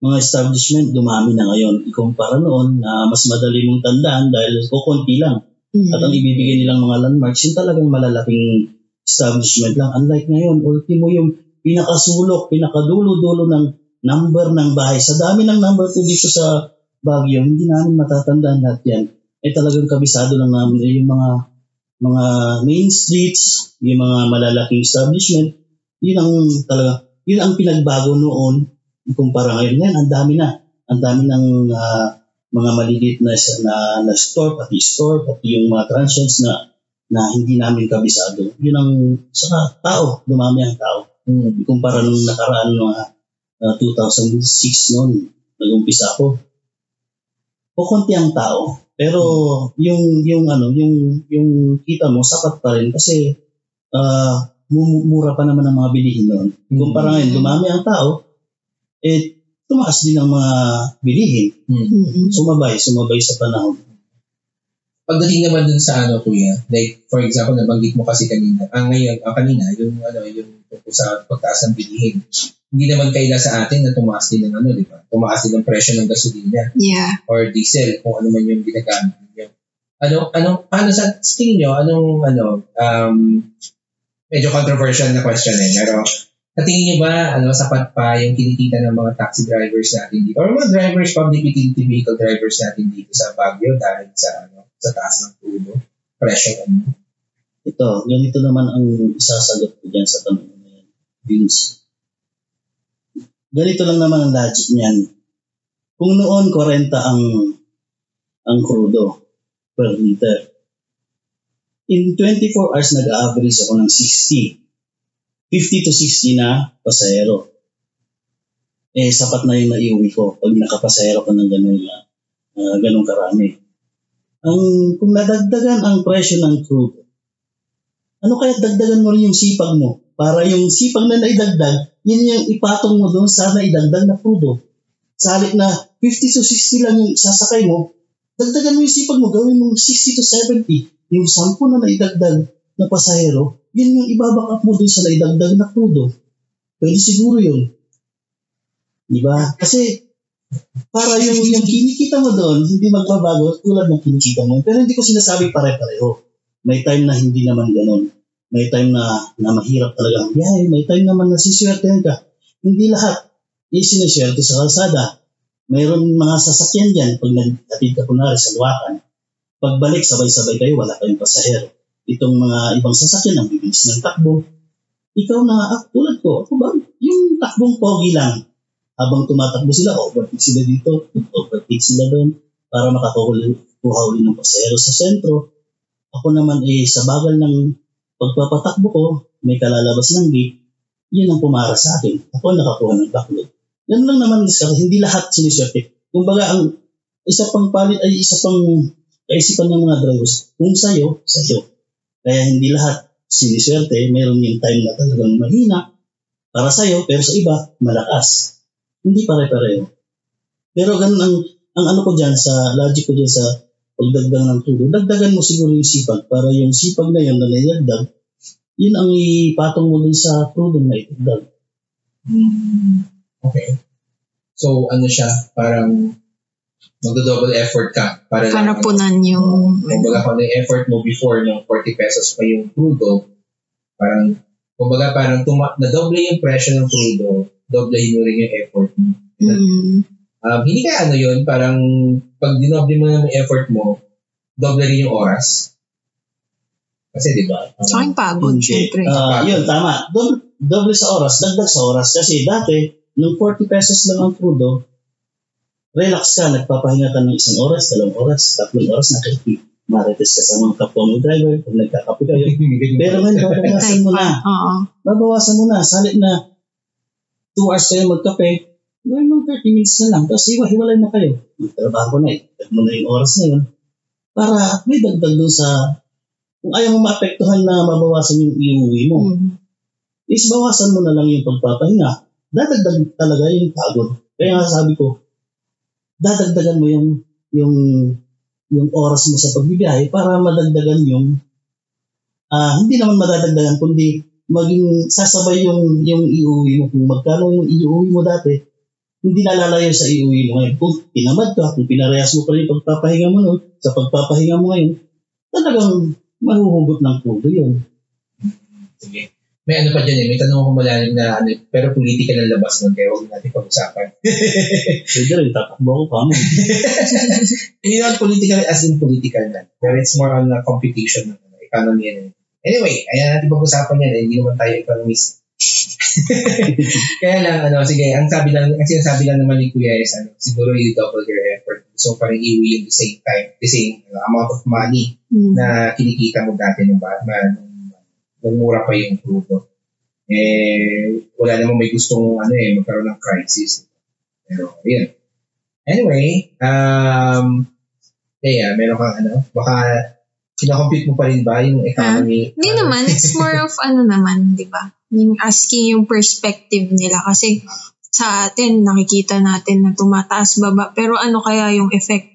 mga establishment dumami na ngayon. Ikumpara noon na mas madali mong tandaan dahil kukunti lang. At ang ibibigay nilang mga landmarks, yung talagang malalaking establishment lang. Unlike ngayon, ultimo yung pinakasulok, pinakadulo-dulo ng number ng bahay. Sa dami ng number po dito sa Baguio, hindi namin matatandaan lahat yan. Eh talagang kabisado lang namin eh, yung mga mga main streets, yung mga malalaking establishment, yun ang talaga, yun ang pinagbago noon kumpara ngayon. Ngayon, ang dami na. Ang dami ng ah, mga maliliit na, na, na store, pati store, pati yung mga transients na na hindi namin kabisado. Yun ang sa tao, dumami ang tao. hmm. Kumpara nung nakaraan mga ah, 2006 noon, nag-umpisa ako. Kukunti ang tao. Pero yung yung ano, yung yung kita mo sapat pa rin kasi ah, mu- mura pa naman ang mga bilihin noon. Kumpara ngayon, dumami ang tao, eh tumaas din ang mga bilihin. Hmm. Mm-mm. Sumabay, sumabay sa panahon. Pagdating naman dun sa ano kuya, like for example nabanggit mo kasi kanina, ah ngayon, ah, kanina yung ano yung tungkol sa pagtaas ng bilihin. Hindi naman kaila sa atin na tumaas din ng ano, di ba? Tumaas din ng presyo ng gasolina Yeah. or diesel kung ano man yung ginagamit niyo. Ano ano paano sa tingin niyo anong ano um medyo controversial na question eh pero sa tingin niyo ba ano sapat pa yung kinikita ng mga taxi drivers natin dito or mga drivers public utility vehicle drivers natin dito sa Baguio dahil sa ano sa taas ng tulo presyo ano Ito, ganito naman ang isasagot ko dyan sa tanong mo na yan, Vince. Ganito lang naman ang logic niyan. Kung noon 40 ang ang krudo per liter, in 24 hours nag-average ako ng 60. 50 to 60 na pasahero. Eh, sapat na yung naiuwi ko pag nakapasahero ko ng ganun, uh, ganun karami. Ang, kung nadagdagan ang presyo ng crude, ano kaya dagdagan mo rin yung sipag mo? Para yung sipag na naidagdag, yun yung ipatong mo doon sa naidagdag na krudo. Sa halip na 50 to 60 lang yung sasakay mo, dagdagan mo yung sipag mo, gawin mo 60 to 70. Yung 10 na naidagdag na pasahero, yun yung ibaback mo doon sa naidagdag na krudo. Pwede siguro yun. Di ba? Kasi para yung, yung kinikita mo doon, hindi magbabago tulad ng kinikita mo. Pero hindi ko sinasabi pare-pareho. May time na hindi naman ganun. May time na, na mahirap talaga ang biyahe. May time naman na siswertehan ka. Hindi lahat isiniswerte sa kalsada. Mayroon mga sasakyan dyan pag naghatid ka kunwari sa luwakan. Pagbalik, sabay-sabay kayo, wala kayong pasahero. Itong mga ibang sasakyan ang bibilis ng takbo. Ikaw na, ah, tulad ko, ako ba, yung takbong pogi lang, habang tumatakbo sila, overtake sila dito, overtake sila doon, para makakuha uli ng pasahero sa sentro. Ako naman eh, sa bagal ng pagpapatakbo ko, may kalalabas ng gate, yun ang pumara sa akin. Ako ang nakakuha ng backlog. Yan lang naman kasi hindi lahat siniswerte. Kumbaga, ang isa pang palit ay isa pang kaisipan ng mga drivers. Kung sa'yo, sa'yo. Kaya hindi lahat siniswerte. Meron yung time na talagang mahina para sa'yo, pero sa iba, malakas. Hindi pare-pareho. Pero ganun ang, ang ano ko dyan, sa logic ko dyan sa pagdagdag ng tulo, dagdagan mo siguro yung sipag para yung sipag na yun na naidagdag, yun ang ipatong mo dun sa tulo na itagdag. okay so ano siya parang magdo-double effort ka para lang- Para punan yung... kumbaga kung ano yung effort mo before ng 40 pesos pa yung crudo, parang, kumbaga parang tuma- na doble yung presyo ng crudo, doble mo rin yung effort mo. Mm, Um, hindi kaya ano yun, parang pag dinoble mo yung effort mo, doble rin yung oras. Kasi di ba? um, Tsaka yung pagod, Hindi. syempre. Ah, yun, tama. Doble, doble sa oras, dagdag sa oras. Kasi dati, nung 40 pesos lang ang krudo, relax ka, nagpapahinga ka ng isang oras, dalawang oras, tatlong oras, nakiki. Marites ka sa mga kapwa mo driver, kung nagkakape kayo. Pero ngayon, babawasan mo na. Oo. Babawasan mo na. Salit na 2 hours kayo magkape, gawin mo 30 minutes na lang. Tapos hiwa-hiwalay na kayo. Magtrabaho na eh. Dagdag mo na yung oras na yun. Para may dagdag doon sa kung ayaw mo maapektuhan na mabawasan yung iuwi mo, Mm. is bawasan mo na lang yung pagpapahinga. Dadagdag talaga yung pagod. Kaya nga sabi ko, dadagdagan mo yung yung yung oras mo sa pagbibiyahe para madagdagan yung ah hindi naman madadagdagan kundi maging sasabay yung yung iuwi mo kung magkano yung iuwi mo dati hindi nalalayo sa iuwi mo ngayon. Kung tinamad ka, kung pinarehas mo pa rin yung pagpapahinga mo noon, sa pagpapahinga mo ngayon, talagang mahuhugot ng pudo yun. Sige. May ano pa dyan eh, may tanong ko malalim na ano, pero politika ng labas nun, kaya huwag natin pag-usapan. Pwede rin, tatakbo ko pa mo. Hindi naman political as in political na, pero it's more on a competition ng ano, economy and Anyway, ayan natin pag-usapan yan, eh, hindi naman tayo economist. Kaya lang, ano, sige, ang sabi lang, kasi ang sabi lang naman ni Kuya is, ano, siguro you double your effort. So, parang iwi yung the same time, the same uh, amount of money Mm. na kinikita mo dati ng Batman, nung mura pa yung crudo. Eh, wala namang may gustong, ano eh, magkaroon ng crisis. Pero, yun. Anyway, um, Kaya, meron kang ano, baka kinakompute mo pa rin ba yung economy? Hindi naman, it's more of ano naman, di ba? Yung asking yung perspective nila kasi sa atin, nakikita natin na tumataas baba. Pero ano kaya yung effect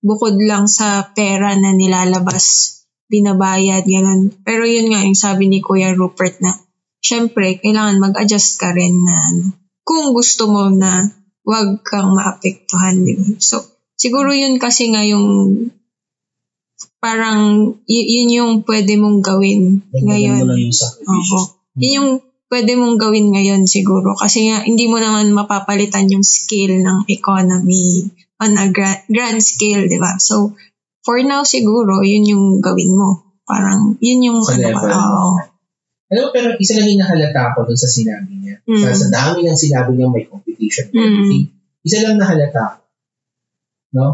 bukod lang sa pera na nilalabas, binabayad, ganun. Pero yun nga, yung sabi ni Kuya Rupert na, syempre, kailangan mag-adjust ka rin na ano, kung gusto mo na wag kang maapektuhan, di? So, siguro yun kasi nga yung parang y- yun yung pwede mong gawin Dagdagan ngayon. mo lang yung sacrifice. Oo. Yun yung pwede mong gawin ngayon siguro. Kasi nga, hindi mo naman mapapalitan yung scale ng economy on a gra- grand scale, di ba? So, for now siguro, yun yung gawin mo. Parang, yun yung Sa ano level. Oo. Alam mo, pero isa lang yung nahalata ko dun sa sinabi niya. Mm. Sa, sa dami ng sinabi niya may competition. Mm. Isa lang nahalata ko. No?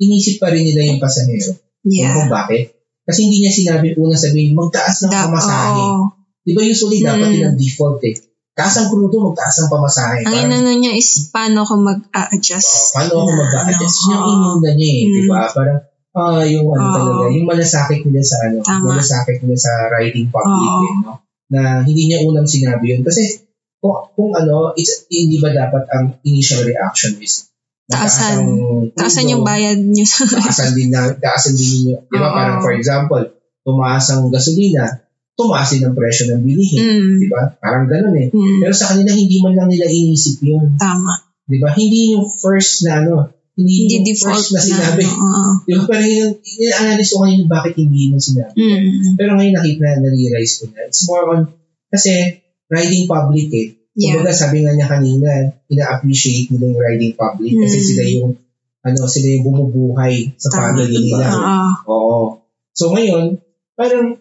Inisip pa rin nila yung pasahero. Yeah. mo bakit? Kasi hindi niya sinabi una sabihin, magtaas ng Da- pamasahe. oo. Di ba usually dapat Mm. yun ang default eh. Taas ang krudo, magtaas ang pamasahe. Ang Parang, inano niya is paano ko oh, mag-a-adjust. paano ako mag-a-adjust? ano, Yun yung oo. inuna niya eh. Di Mm. ba? Parang, ah, yung ano Oo. talaga, yung malasakit nila sa ano, Tama. malasakit nila sa riding public Oo. eh, no? Na hindi niya unang sinabi yun. Kasi, kung, kung ano, it's, hindi ba dapat ang initial reaction is Taasan. Taasan yung bayad niyo sa... taasan din na, taasan din niyo. Di ba? Oo. Parang for example, tumaas ang gasolina, tumaas din ang presyo ng bilihin. mm, Di ba? Parang ganun eh. mm, Pero sa kanila, hindi man lang nila inisip yun. tama. Di ba? Hindi yung first na ano, hindi, Hindi yung default first na na. sinabi. ano, oo. Di ba? Pero yung, in-analyze ko ngayon bakit hindi yun sinabi. Mm, Pero ngayon nakita na, na-realize ko na. It's more on, kasi riding public eh. Yeah. Kumbaga sabi nga niya kanina, ina-appreciate nila yung riding public kasi Mm. sila yung, ano, sila yung bumubuhay sa Tama. family nila. Oo. Oo. So ngayon, parang,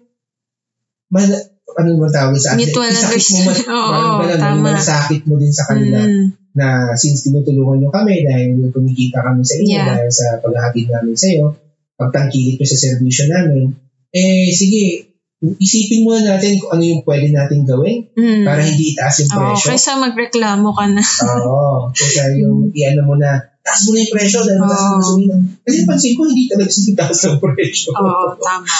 man, ano ba tawag sa atin? Mutual Isakit mo man, understand- Oo, parang ganun, tama. malasakit mo din sa kanila Mm, na since tinutulungan nyo kami dahil kumikita kami sa inyo Yeah. dahil sa paghahatid namin sa iyo, pagtangkilik ko sa serbisyo namin, eh sige, isipin muna natin kung ano yung pwede natin gawin mm. para hindi itaas yung Oo, presyo. kaysa magreklamo ka na. Oo. Kasi yung i-ano mo na, taas mo na yung presyo dahil mataas ang Oo. gasolina. Kasi pansin ko, hindi talaga sila taas ng presyo. Oo, tama.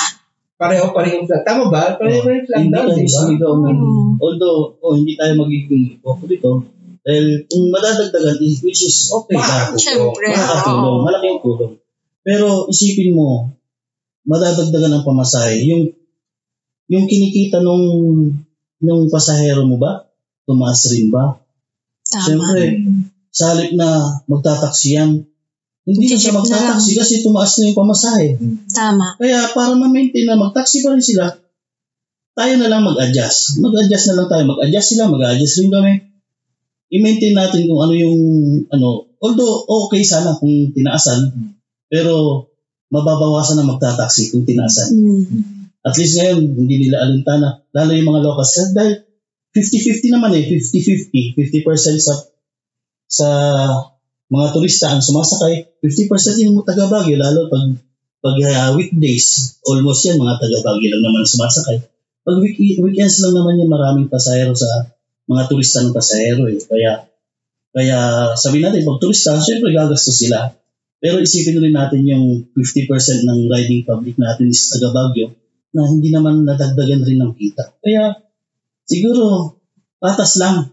Pareho pa rin yung flag. Tama ba? Pareho pa rin yung flag Hindi down, di ba? Mm. although, oh, hindi tayo magiging hipoko dito, dahil kung madadagdagan, which is okay na. Siyempre, Makakatulong, oo. malaking tulong. Pero isipin mo, madadagdagan ng pamasahe, yung yung kinikita nung nung pasahero mo ba, tumaas rin ba? Tama. Siyempre, sa halip na magtataksi yan, hindi na siya magtataksi kasi tumaas na yung pamasahe. Tama. Kaya para ma-maintain na magtaksi pa rin sila, tayo na lang mag-adjust. Mag-adjust na lang tayo. Mag-adjust sila, mag-adjust rin kami. I-maintain natin kung ano yung, ano, although okay sana kung tinaasan, pero mababawasan na magtataksi kung tinaasan. Mm. At least ngayon, hindi nila alintana. Lalo yung mga locals. Dahil 50-50 naman eh. 50-50. 50% sa sa mga turista ang sumasakay. 50% yung taga Baguio. Lalo pag, pag uh, weekdays, almost yan mga taga Baguio lang naman sumasakay. Pag week, weekends lang naman yung maraming pasahero sa mga turista ng pasahero eh. Kaya, kaya sabi natin, pag turista, syempre gagastos sila. Pero isipin rin natin yung 50% ng riding public natin is taga Baguio na hindi naman nadagdagan rin ng kita. Kaya siguro patas lang.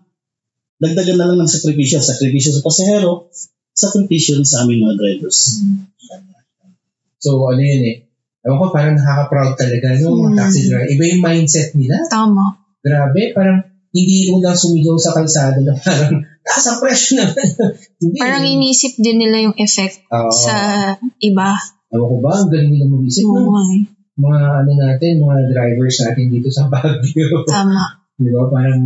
Dagdagan na lang ng sakripisyo. Sakripisyo sa pasahero, sakripisyo sa aming mga drivers. So, ano yun eh. Ewan ko, parang nakaka-proud talaga, no? Mga Hmm. taxi driver. Iba yung mindset nila. Tama. Grabe, parang hindi unang sumigaw sa kalsada na parang, taas ang presyo naman. hindi. Parang inisip din nila yung effect Oo. sa iba. Ewan ko ba, ang galing nila mag-isip, no? Oo, eh. Mga ano natin, mga drivers natin dito sa Baguio. Tama. Di ba? Parang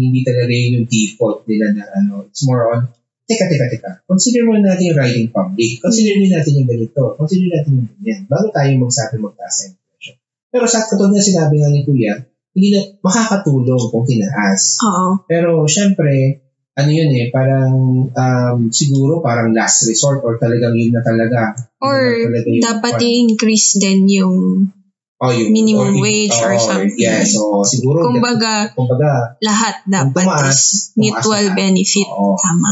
hindi talaga yun yung default nila na ano. It's more on, teka, teka, teka. Consider mo natin yung riding public. Consider din natin yung ganito. Consider natin yung ganyan. Bago tayo magsabi magtaas ng presyo. Pero sa katulad na sinabi nga ni Kuya, hindi na makakatulong kung tinaas. Oo. Pero syempre, ano yun eh, parang um, siguro parang last resort or talagang yun na talaga. Yun Or na talaga yung dapat pan- i-increase din yung oh, yung, minimum or- wage or oh, something. Yes, so siguro. kumbaga kumbaga, lahat dapat tumaas, is mutual lahat. benefit. Oo, Tama.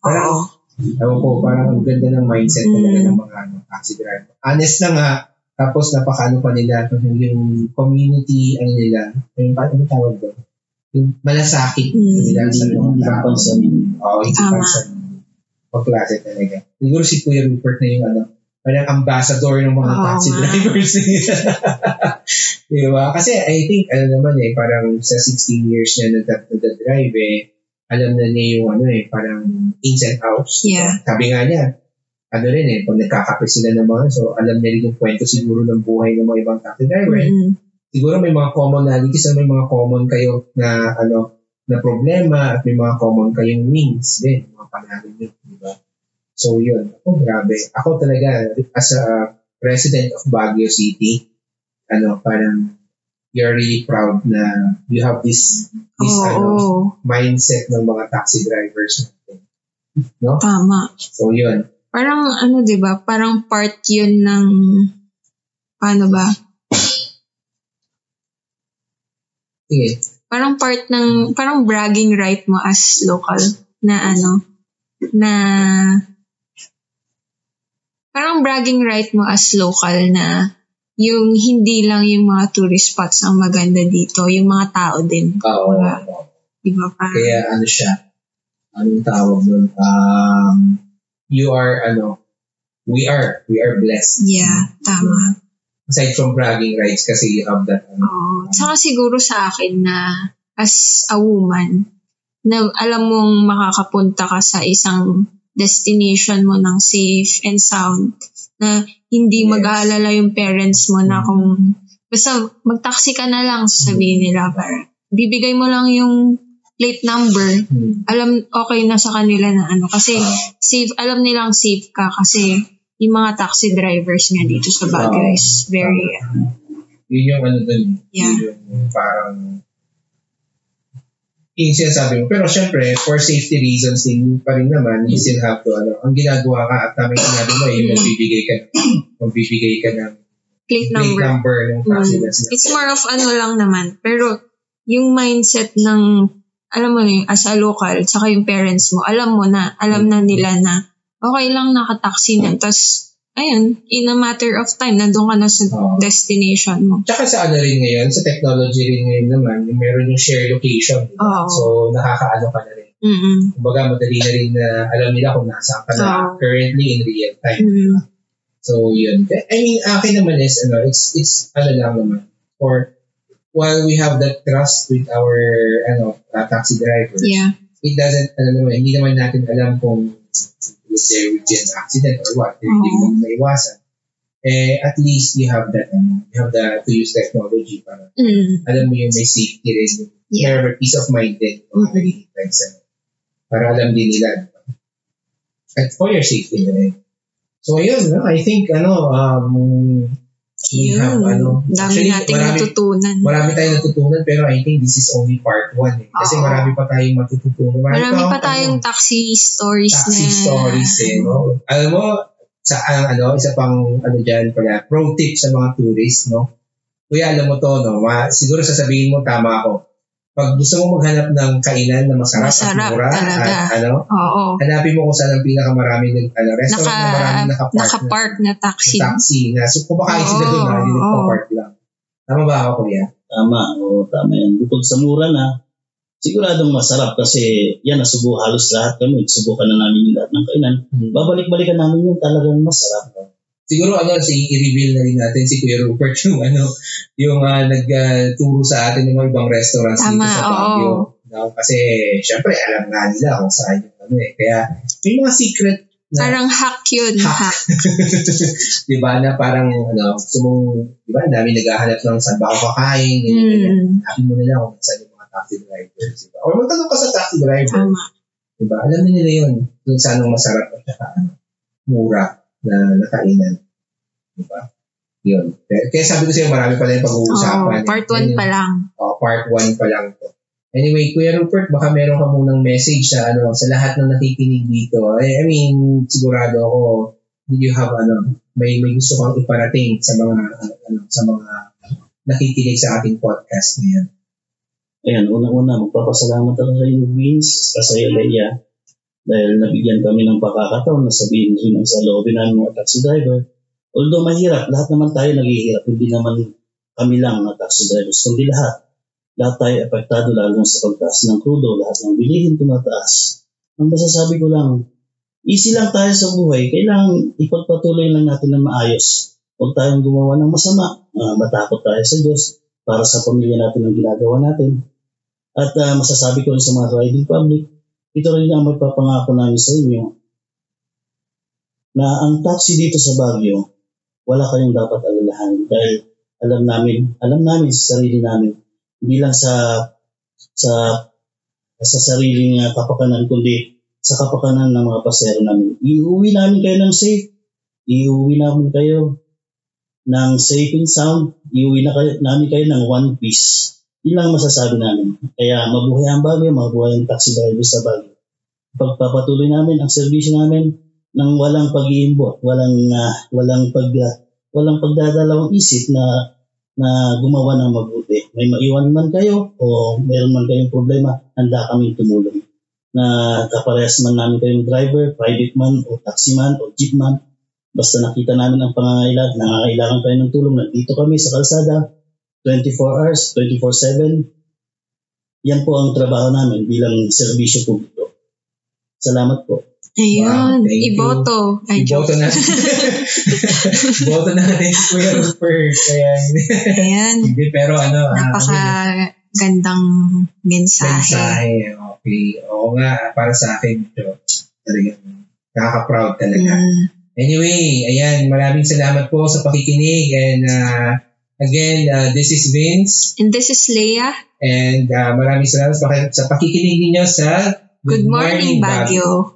parang Oo. ewan ko, parang ang ganda ng mindset talaga Mm. ng mga ano, taxi driver. Honest na nga, tapos napakano pa nila, yung community, ano nila, yung ano tawag doon? Yung malasakit Mm. nila sa mga tao. Oo, hindi Tama. pansin. Pagklase talaga. Siguro si Kuya Rupert na yung ano, parang ambassador ng mga Oo taxi drivers. Di ba? Kasi I think, ano naman eh, parang sa 16 years niya nag- nag-drive eh, alam na niya yung ano eh, parang ins and outs. Yeah. Sabi nga niya, ano rin eh, pag nagkakape sila ng mga, so alam niya rin yung kwento siguro ng buhay ng mga ibang taxi driver. Mm. Siguro may mga commonalities na may mga common kayo na ano na problema at may mga common kayong wins din, mga panalo din, di ba? So yun, ako grabe. Ako talaga, as a president of Baguio City, ano, parang you're really proud na you have this this Oo, ano, oo. mindset ng mga taxi drivers natin. No? tama. So yun. Parang ano 'di ba? Parang part 'yun ng paano ba? Sige. Parang part ng parang bragging right mo as local na ano na parang bragging right mo as local na yung hindi lang yung mga tourist spots ang maganda dito, yung mga tao din. Oo. Diba? Di ba? Parang, Kaya ano siya, anong tawag nun? Um, you are, ano, we are, we are blessed. yeah, tama. Aside from bragging rights kasi you have that, ano, Oo. Tsaka siguro sa akin na as a woman, na alam mong makakapunta ka sa isang destination mo ng safe and sound na hindi Yes. mag-aalala yung parents mo na kung basta mag-taxi ka na lang sabihin nila para bibigay mo lang yung plate number hmm, alam okay na sa kanila na ano kasi safe alam nilang safe ka kasi yung mga taxi drivers nga dito sa Baguio is very yun yung ano dun, Yeah. yun yung parang, yung sinasabi mo. Pero syempre, for safety reasons din pa rin naman, you still have to, ano, ang ginagawa ka at tama yung sinabi mo, yung Mm. magbibigay ka, magbibigay ka ng plate plate number number ng taxi Mm. It's more of ano lang naman. Pero yung mindset ng, alam mo na yung as a local, tsaka yung parents mo, alam mo na, alam na nila na, okay lang nakataxi na. Tapos, ayun, in a matter of time, nandun ka na sa Oo. destination mo. Tsaka sa ano rin ngayon, sa technology rin ngayon naman, yung meron yung share location. Oo. So, nakakaano ka na rin. Mm-mm. Kumbaga, madali na rin na alam nila kung nasaan ka na Oo. currently in real time. Mm. So, yun. I mean, akin naman is, ano, it's, it's, ano lang naman, for, while we have that trust with our, ano, uh, taxi drivers, Yeah. it doesn't, ano naman, hindi naman natin alam kung if there would be an accident or what, hindi Oo. naman maiwasan. Eh, at least you have that, ano, you have the, to use technology para, Mm. alam mo yung may safety rin, Yeah. yeah. peace of mind din, kung Mhm. nag-drive sa, para alam din nila? At for your safety na rin. So, ayun, no? I think, ano, um, Yun. have, ano, Dami actually, nating marami, natutunan. marami tayong natutunan, pero I think this is only part one. Eh. Kasi Oo. marami pa tayong matututunan. Marami pa akong, tayong ano, taxi stories taxi na. stories eh, no? Alam mo, sa ang ano, isa pang ano diyan pala, pro tip sa mga tourist, no? Kuya, alam mo to, no? Ma, siguro sasabihin mo tama ako. Pag gusto mo maghanap ng kainan na masarap, Masarap at mura, talaga. at ano, Oo. hanapin mo kung saan ang pinakamaraming nag- ano, restaurant Naka, na maraming nakapark, nakapark na na, taxi. na taxi. Na, so, kumakain sila doon, Oo, ha? Hindi nagpa-park lang. Tama ba ako, kuya? Tama, o tama yan. Bukod sa mura na, siguradong masarap kasi yan, nasubo halos lahat kami. Subukan na namin yung lahat ng kainan. Babalik-balikan namin yung talagang masarap. Siguro ano si i-reveal na rin natin si Kuya Rupert yung ano yung uh, nagturo sa atin ng mga ibang restaurants dito Tama, sa oo. Baguio. No? Kasi syempre alam nga nila kung saan yung ano eh. Kaya may mga secret na Parang hack yun. Hack. Hack. di ba na parang ano gusto mong di ba dami naghahanap ng saan ba ako kakain. Mm, Hanapin mo na lang kung saan yung mga taxi drivers di ba or magtanong ka sa taxi driver tama. di ba alam nila yun kung saan ang masarap at saka ano, mura na nakainan di ba yun kaya, kaya sabi ko sa'yo marami pa na yung pag-uusapan eh. part 1 Yan pa lang. Oh, part 1 pa lang to. Anyway, Kuya Rupert, baka meron ka munang message sa ano sa lahat ng nakikinig dito. I, I mean, sigurado ako did you have ano, may may gusto kang iparating sa mga ano, ano, sa mga nakikinig sa ating podcast ngayon. Ayan, unang-una, magpapasalamat ako sa inyo, Vince, sa iyo, Leia, dahil nabigyan kami ng pakakataon na sabihin rin ang sa loobin namin mga taxi driver. Although mahirap, lahat naman tayo naghihirap, hindi naman kami lang na taxi drivers, kundi lahat. Lahat tayo apektado lalo sa pagtaas ng krudo, lahat ng bilihin tumataas. Ang masasabi ko lang, easy lang tayo sa buhay. Kailangan ipagpatuloy lang natin na maayos. Huwag tayong gumawa ng masama. Uh, matakot tayo sa Diyos para sa pamilya natin ang ginagawa natin. At uh, masasabi ko rin sa mga riding public, ito rin ang magpapangako namin sa inyo na ang taxi dito sa Baguio, wala kayong dapat alalahanin dahil alam namin, alam namin sa sarili namin, hindi lang sa sa sa sariling kapakanan kundi sa kapakanan ng mga pasero namin. Iuwi namin kayo ng safe. Iuwi namin kayo ng safe and sound. Iuwi na kayo, namin kayo ng one piece. Yun lang masasabi namin. Kaya mabuhay ang bagay, mabuhay ang taxi driver sa bagay. Pagpapatuloy namin ang serbisyo namin ng walang pag-iimbot, walang uh, walang pag uh, walang pagdadalawang isip na na gumawa ng mabuti. May maiwan man kayo o meron man kayong problema, handa kami tumulong. Na kaparehas man namin kayong driver, private man o taxi man o jeep man, basta nakita namin ang pangangailangan, nangangailangan kayo ng tulong, nandito kami sa kalsada, 24 hours, 24-7. Yan po ang trabaho namin bilang serbisyo publiko. Salamat po. Ayun, Wow, thank you. iboto. Ay, Iboto joke. natin. Iboto natin si Kuya Rupert. Kaya, Ayan, hindi, pero ano, ah, napaka gandang mensahe. mensahe. Okay. Oo nga, para sa akin, ito, talagang nakaka-proud talaga. Mm. Anyway, ayan, maraming salamat po sa pakikinig. And uh, again, uh, this is Vince. And this is Leia. And uh, maraming salamat sa paki- sa pakikinig ninyo sa Good morning, Baguio.